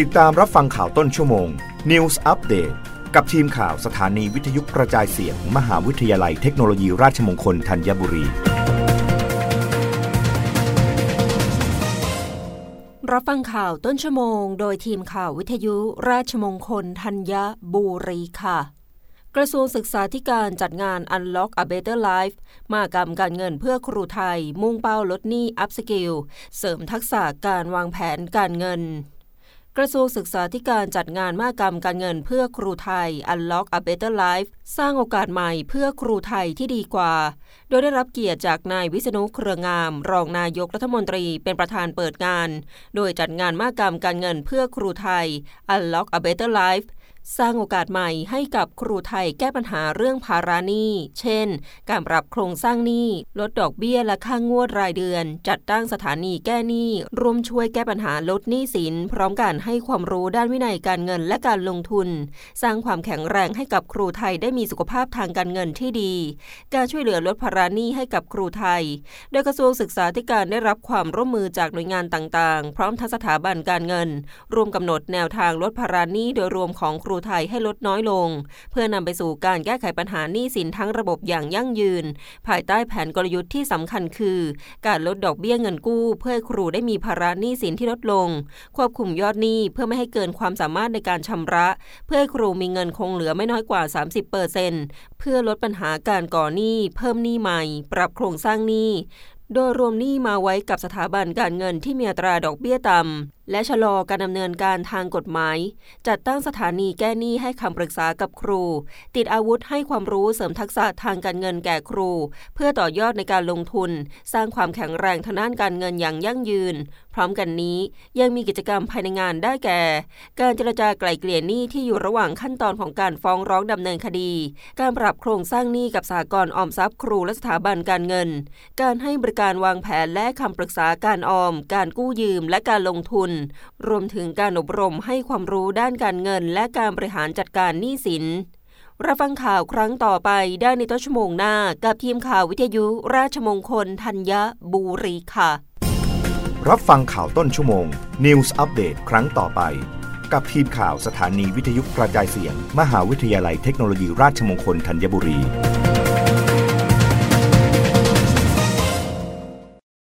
ติดตามรับฟังข่าวต้นชั่วโมง News Update กับทีมข่าวสถานีวิทยุกระจายเสียงมหาวิทยาลัยเทคโนโลยีราชมงคลธัญบุรี รับฟังข่าวต้นชั่วโมง โดยทีมข่าววิทยุราชมงคลธัญบุรีค่ะกระทรวงศึกษาธิการจัดงาน Unlock a Better Life มหกรรมการเงินเพื่อครูไทย มุ่งเป้าลดหนี้ upskill เสริมทักษะการวางแผนการเงิน กระทรวงศึกษาธิการจัดงานมากรรมการเงินเพื่อครูไทย Unlock a Better Life สร้างโอกาสใหม่เพื่อครูไทยที่ดีกว่า โดยได้รับเกียรติจากนายวิษณุเครืองาม รองนายกรัฐมนตรีเป็นประธานเปิดงาน โดยจัดงานมากรรมการเงินเพื่อครูไทย Unlock a Better Life สร้างโอกาสใหม่ให้กับครูไทยแก้ปัญหาเรื่องภาระหนี้เช่น การปรับโครงสร้างหนี้ ลดดอกเบี้ยและค่างงวดรายเดือน จัดตั้งสถานีแก้หนี้ร่วมช่วยแก้ปัญหาลดหนี้สิน พร้อมการให้ความรู้ด้านวินัยการเงินและการลงทุน สร้างความแข็งแรงให้กับครูไทยได้มีสุขภาพทางการเงินที่ดี การช่วยเหลือลดภาระหนี้ให้กับครูไทย โดยกระทรวงศึกษาธิการได้รับความร่วมมือจากหน่วยงานต่างๆ พร้อมทั้งสถาบันการเงินรวมกำหนดแนวทางลดภาระหนี้โดยรวมของครููไทยให้ลดน้อยลง เพื่อนำไปสู่การแก้ไขปัญหาหนี้สินทั้งระบบอย่างยั่งยืน ภายใต้แผนกลยุทธ์ที่สำคัญคือ การลดดอกเบี้ยเงินกู้ เพื่อครูได้มีภาระหนี้สินที่ลดลง ควบคุมยอดหนี้เพื่อไม่ให้เกินความสามารถในการชำระ เพื่อให้ครูมีเงินคงเหลือไม่น้อยกว่า 30เปอร์เซ็นเพื่อลดปัญหาการก่อหนี้ เพิ่มหนี้ใหม่ ปรับโครงสร้างหนี้ โดยรวมหนี้มาไว้กับสถาบันการเงินที่มีอัตราดอกเบี้ยต่ำ และชะลอการดำเนินการทางกฎหมาย จัดตั้งสถานีแก้หนี้ให้คำปรึกษากับครู ติดอาวุธให้ความรู้เสริมทักษะทางการเงินแก่ครู เพื่อต่อยอดในการลงทุน สร้างความแข็งแรงทางด้านการเงินอย่างยั่งยืน พร้อมกันนี้ยังมีกิจกรรมภายในงานได้แก่ การเจรจาไกล่เกลี่ยหนี้ที่อยู่ระหว่างขั้นตอนของการฟ้องร้องดำเนินคดี การปรับโครงสร้างหนี้กับสหกรณ์ออมทรัพย์ครูและสถาบันการเงิน การให้บริการวางแผนและคำปรึกษาการออม การกู้ยืมและการลงทุน รวมถึงการอบรมให้ความรู้ด้านการเงิน และการบริหารจัดการหนี้สินรับฟังข่าวครั้งต่อไปได้ในต้นชั่วโมงหน้า กับทีมข่าววิทยุราชมงคลธัญบุรีค่ะ รับฟังข่าวต้นชั่วโมง News อัปเดตครั้งต่อไป กับทีมข่าวสถานีวิทยุกระจายเสียง มหาวิทยาลัยเทคโนโลยีราชมงคลธัญบุรี